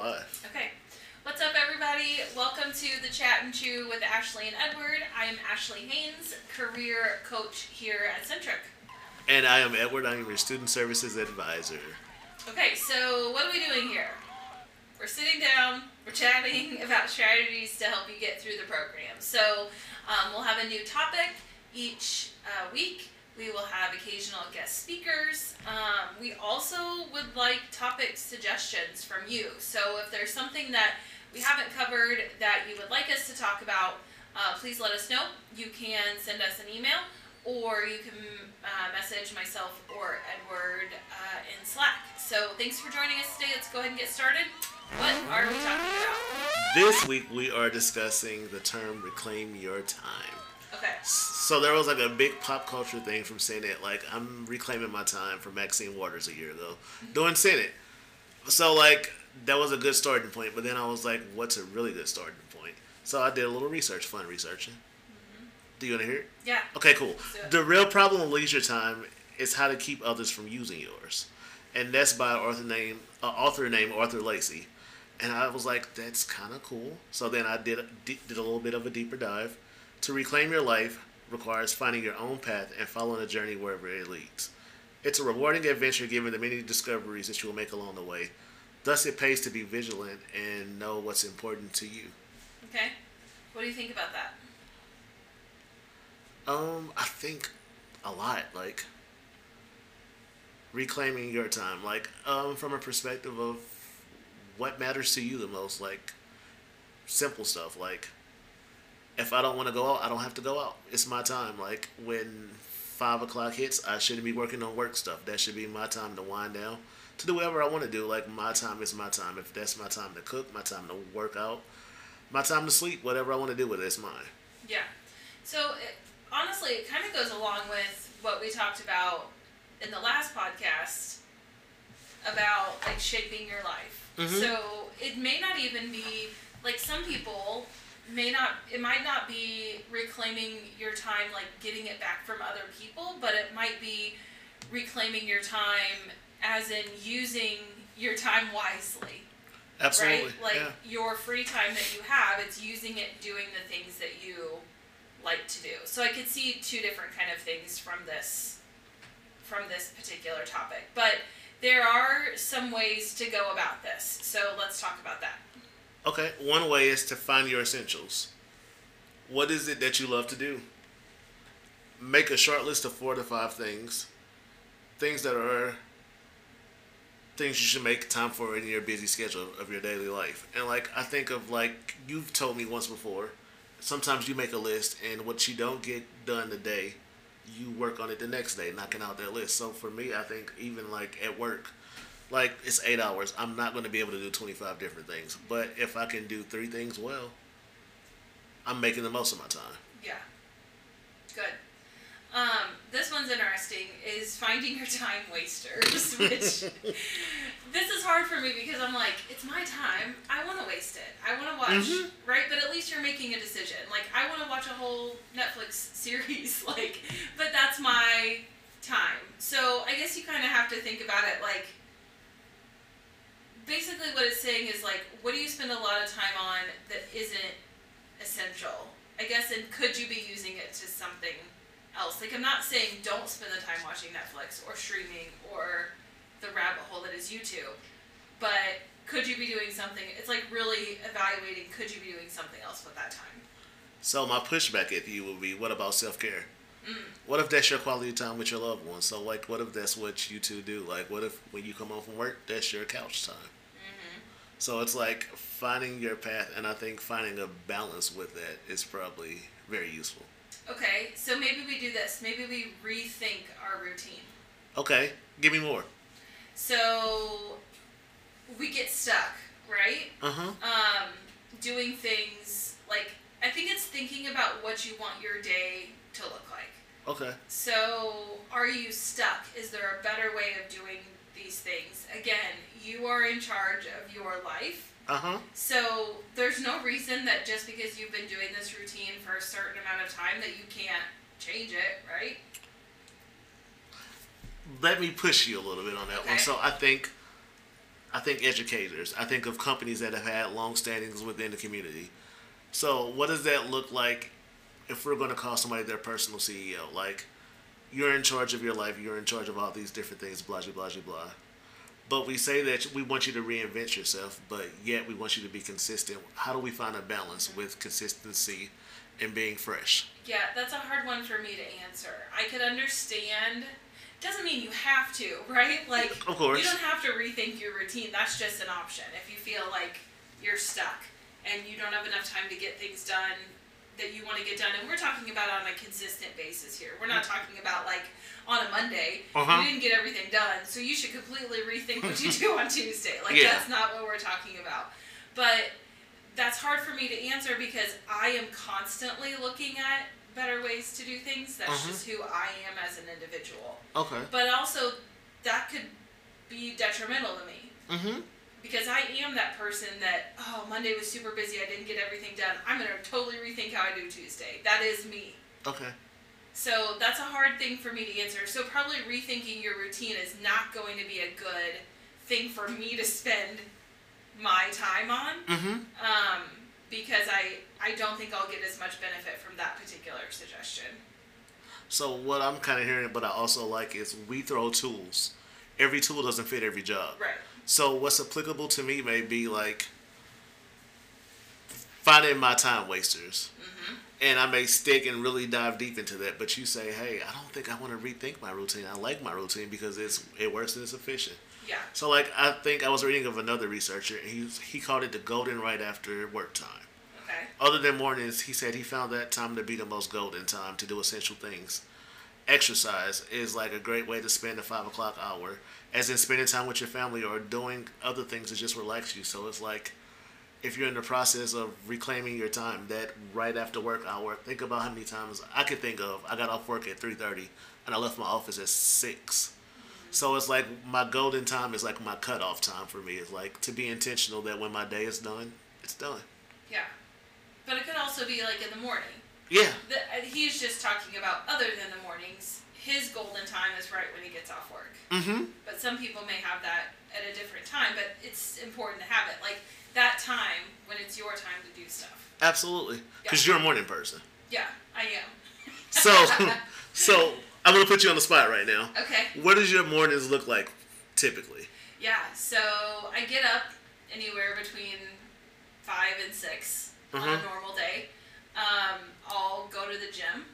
Live. Okay. What's up, everybody? Welcome to the Chat and Chew with Ashley and Edward. I am Ashley Haynes, career coach here at Centric. And I am Edward. I am your student services advisor. Okay, so what are we doing here? We're sitting down, we're chatting about strategies to help you get through the program. So um, we'll have a new topic each uh, week. We will have occasional guest speakers. Um, we also would like topic suggestions from you. So if there's something that we haven't covered that you would like us to talk about, uh, please let us know. You can send us an email or you can uh, message myself or Edward uh, in Slack. So thanks for joining us today. Let's go ahead and get started. What are we talking about? This week we are discussing the term reclaim your time. So there was like a big pop culture thing from Senate, like I'm reclaiming my time from Maxine Waters a year ago doing Senate. So like that was a good starting point, but then I was like, what's a really good starting point? So I did a little research, fun researching. Do you want to hear it? Yeah. Okay, cool. Let's do it. The real problem with leisure time is how to keep others from using yours, and that's by an author name, uh, author named Arthur Lacey. And I was like, that's kind of cool. So then I did did a little bit of a deeper dive. To reclaim your life requires finding your own path and following a journey wherever it leads. It's a rewarding adventure given the many discoveries that you will make along the way. Thus, it pays to be vigilant and know what's important to you. Okay. What do you think about that? Um, I think a lot. Like reclaiming your time, like um, from a perspective of what matters to you the most. Like simple stuff. Like if I don't want to go out, I don't have to go out. It's my time. Like when five o'clock hits, I shouldn't be working on work stuff. That should be my time to wind down, to do whatever I want to do. Like my time is my time. If that's my time to cook, my time to work out, my time to sleep, whatever I want to do with it, it's mine. Yeah. So it, honestly, it kind of goes along with what we talked about in the last podcast about like shaping your life. Mhm. So it may not even be like some people may not it might not be reclaiming your time like getting it back from other people, but it might be reclaiming your time as in using your time wisely Absolutely. right? Like yeah. your free time that you have, it's using it doing the things that you like to do. So I could see two different kind of things from this from this particular topic. But there are some ways to go about this. So let's talk about that. Okay, one way is to find your essentials. What is it that you love to do? Make a short list of four to five things. Things that are things you should make time for in your busy schedule of your daily life. And like I think of like you've told me once before, sometimes you make a list and what you don't get done today, you work on it the next day, knocking out that list. So for me, I think even like at work, like it's eight hours. I'm not going to be able to do 25 different things. But if I can do three things well, I'm making the most of my time. Yeah. Good. Um, this one's interesting is finding your time wasters, which this is hard for me because I'm like, it's my time. I want to waste it. I want to watch, Mhm. right? But at least you're making a decision. Like, I want to watch a whole Netflix series, like, but that's my time. So I guess you kind of have to think about it like, basically what it's saying is like, what do you spend a lot of time on that isn't essential? I guess, and could you be using it to something else? Like, I'm not saying don't spend the time watching Netflix or streaming or the rabbit hole that is YouTube, but could you be doing something? It's like really evaluating could you be doing something else with that time? So my pushback at you would be, what about self care? Mm. What if that's your quality time with your loved ones? So like, what if that's what you two do? Like, what if when you come home from work, that's your couch time? So it's like finding your path, and I think finding a balance with that is probably very useful. Okay, so maybe we do this. Maybe we rethink our routine. Okay, give me more. So we get stuck, right? Uh huh. um, doing things like I think it's thinking about what you want your day to look like. Okay. So, are you stuck? Is there a better way of doing these things? Again, you are in charge of your life. Uh huh. So, there's no reason that just because you've been doing this routine for a certain amount of time that you can't change it, right? Let me push you a little bit on that Okay. one. So I think I think educators. I think of companies that have had long standings within the community. So, what does that look like if we're going to call somebody their personal CEO? Like, you're in charge of your life, you're in charge of all these different things, blah, blah, blah, blah. But we say that we want you to reinvent yourself, but yet we want you to be consistent. How do we find a balance with consistency and being fresh? Yeah, that's a hard one for me to answer. I could understand. Doesn't mean you have to, right? Like, of course, you don't have to rethink your routine. That's just an option. If you feel like you're stuck and you don't have enough time to get things done that you want to get done, and we're talking about on a consistent basis here. We're not talking about like on a Monday Uh-huh. you didn't get everything done, so you should completely rethink what you do on Tuesday. Like Yeah. that's not what we're talking about. But that's hard for me to answer because I am constantly looking at better ways to do things. That's Uh-huh. just who I am as an individual. Okay. But also, that could be detrimental to me Mm-hmm. Because I am that person that oh Monday was super busy, I didn't get everything done. I'm gonna totally rethink how I do Tuesday. That is me. Okay. So that's a hard thing for me to answer. So probably rethinking your routine is not going to be a good thing for me to spend my time on. Mm-hmm. Um, because I I don't think I'll get as much benefit from that particular suggestion. So what I'm kind of hearing, but I also like is we throw tools. Every tool doesn't fit every job. Right. So what's applicable to me may be like finding my time wasters. Mm-hmm. And I may stick and really dive deep into that, but you say, "Hey, I don't think I want to rethink my routine. I like my routine because it's it works and it's efficient." Yeah. So, like, I think I was reading of another researcher. And he he called it the golden right after work time. Okay. Other than mornings, he said he found that time to be the most golden time to do essential things. Exercise is like a great way to spend a five o'clock hour, as in spending time with your family or doing other things that just relax you. So it's like if you're in the process of reclaiming your time, that right after work hour, think about how many times I could think of. I got off work at three thirty and I left my office at six. So it's like my golden time is like my cutoff time for me. It's like to be intentional that when my day is done, it's done. Yeah. But it could also be like in the morning. Yeah. The, he's just talking about other than the mornings. His golden time is right when he gets off work. Mm-hmm. But some people may have that at a different time. But it's important to have it like that time when it's your time to do stuff. Absolutely. Because you're a morning person. Yeah, I am. So, so I'm gonna put you on the spot right now. okay. What does your mornings look like typically? Yeah, so I get up anywhere between five and 6 on a Mhm. normal day. Um, I'll go to the gym.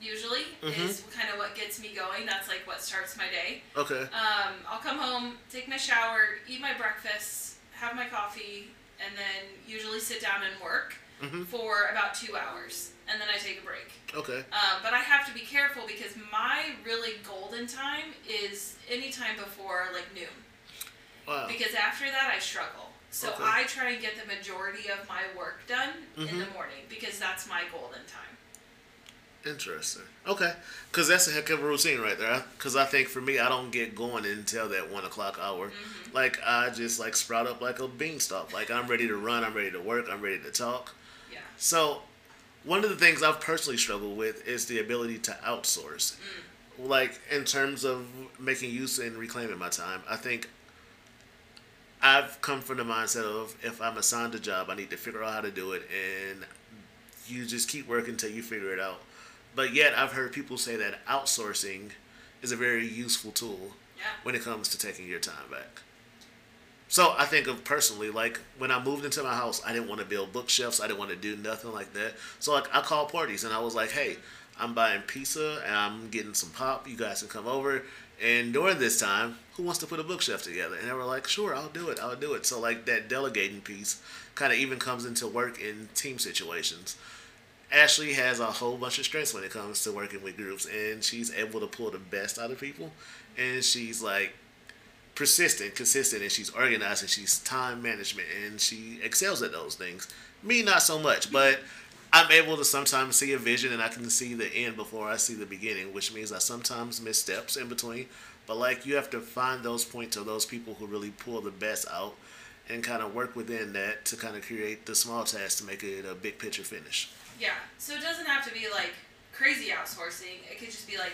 Usually Mhm. is kind of what gets me going. That's like what starts my day. Okay. Um, I'll come home, take my shower, eat my breakfast, have my coffee, and then usually sit down and work Mhm. for about two hours, and then I take a break. Okay. Um, but I have to be careful because my really golden time is anytime before like noon. Wow. Because after that, I struggle. So Okay. I try and get the majority of my work done in the Mhm. morning because that's my golden time. Interesting. Okay. Because that's a heck of a routine right there. Because I think for me, I don't get going until that one o'clock hour. Mm-hmm. Like I just like sprout up like a beanstalk. Like I'm ready to run. I'm ready to work. I'm ready to talk. Yeah. So, one of the things I've personally struggled with is the ability to outsource. Like, in terms of making use and reclaiming my time, I think I've come from the mindset of if I'm assigned a job, I need to figure out how to do it, and you just keep working until you figure it out. But yet, I've heard people say that outsourcing is a very useful tool Yeah. when it comes to taking your time back. So I think of personally, like when I moved into my house, I didn't want to build bookshelves. I didn't want to do nothing like that. So like I called parties and I was like, hey, I'm buying pizza and I'm getting some pop. You guys can come over. And during this time, who wants to put a bookshelf together? And they were like, sure, I'll do it. I'll do it. So like that delegating piece kind of even comes into work in team situations. Ashley has a whole bunch of strengths when it comes to working with groups, and she's able to pull the best out of people. And she's like persistent, consistent, and she's organized, and she's time management, and she excels at those things. Me, not so much, but I'm able to sometimes see a vision, and I can see the end before I see the beginning, which means I sometimes miss steps in between. But like you have to find those points of those people who really pull the best out, and kind of work within that to kind of create the small tasks to make it a big picture finish. Yeah. So it doesn't have to be like crazy outsourcing. It could just be like,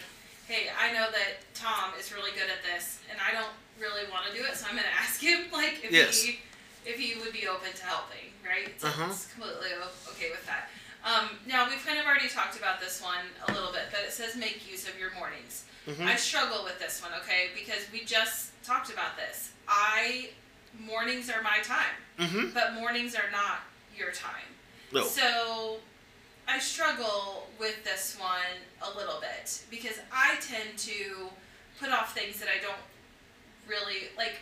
hey, I know that Tom is really good at this, and I don't really want to do it, so I'm going to ask him like if Yes. he if he would be open to helping, right? So Uh-huh. it's completely okay with that. Um, now we've kind of already talked about this one a little bit, but it says make use of your mornings. Mhm. I struggle with this one, okay, because we just talked about this. I mornings are my time, Mm-hmm. but mornings are not your time. No. So I struggle with this one a little bit because I tend to put off things that I don't really like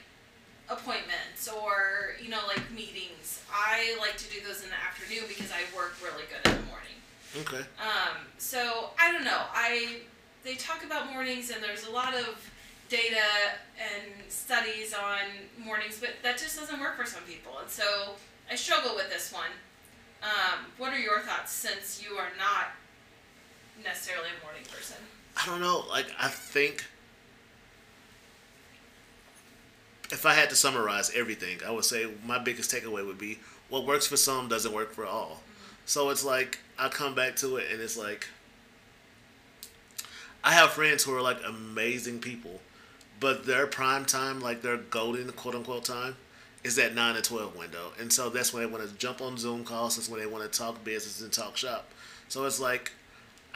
appointments or you know like meetings. I like to do those in the afternoon because I work really good in the morning. Okay. Um, so I don't know. I they talk about mornings and there's a lot of data and studies on mornings, but that just doesn't work for some people. And so I struggle with this one. Um, what are your thoughts since you are not necessarily a morning person? I don't know. Like I think if I had to summarize everything, I would say my biggest takeaway would be what works for some doesn't work for all. So it's like I come back to it and it's like I have friends who are like amazing people, but their prime time, like their golden quote unquote time, is that nine to twelve window. And so that's when they want to jump on Zoom calls, that's when they want to talk business and talk shop. So it's like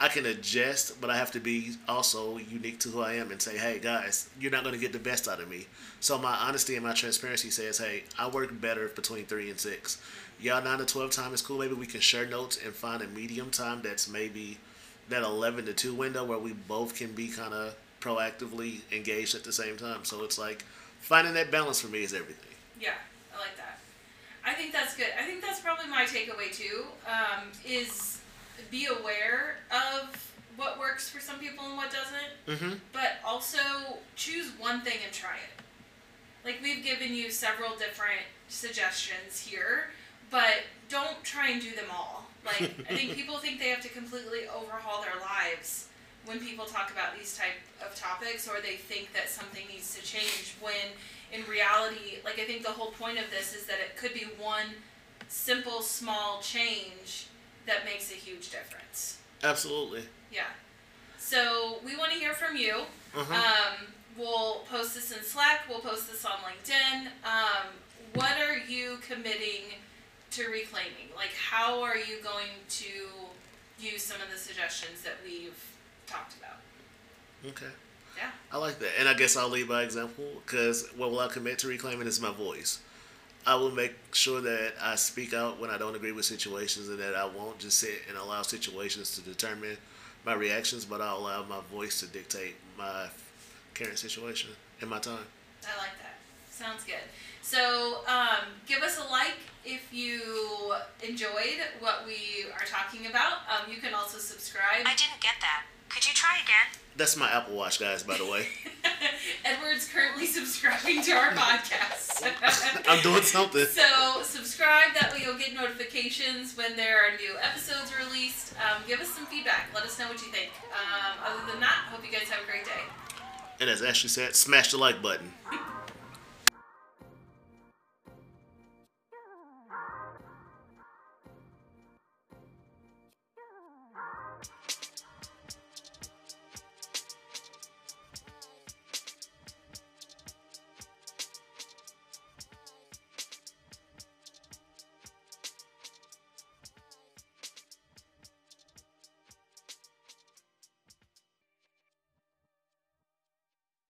I can adjust, but I have to be also unique to who I am and say, hey guys, you're not going to get the best out of me. So my honesty and my transparency says, hey, I work better between three and six. Y'all nine to twelve time is cool. Maybe we can share notes and find a medium time that's maybe that eleven to two window where we both can be kind of proactively engaged at the same time. So it's like finding that balance for me is everything. Yeah, I like that. I think that's good. I think that's probably my takeaway too. Um, is be aware of what works for some people and what doesn't, Mm-hmm. but also choose one thing and try it. Like we've given you several different suggestions here, but don't try and do them all. Like I think people think they have to completely overhaul their lives when people talk about these type of topics or they think that something needs to change when in reality like I think the whole point of this is that it could be one simple small change that makes a huge difference. Absolutely. Yeah. So we want to hear from you. Uh-huh. Um, we'll post this in Slack. We'll post this on LinkedIn. Um, what are you committing to reclaiming? Like, how are you going to use some of the suggestions that we've talked about? okay. Yeah. I like that, and I guess I'll lead by example because what will I commit to reclaiming is my voice. I will make sure that I speak out when I don't agree with situations, and that I won't just sit and allow situations to determine my reactions, but I'll allow my voice to dictate my current situation and my time. I like that. Sounds good. So, um, give us a like if you enjoyed what we are talking about. Um, you can also subscribe. I didn't get that. Could you try again? That's my Apple Watch, guys. By the way, Edward's currently subscribing to our podcast. I'm doing something. So subscribe. That way you'll get notifications when there are new episodes released. Um, give us some feedback. Let us know what you think. Um, other than that, hope you guys have a great day. And as Ashley said, smash the like button.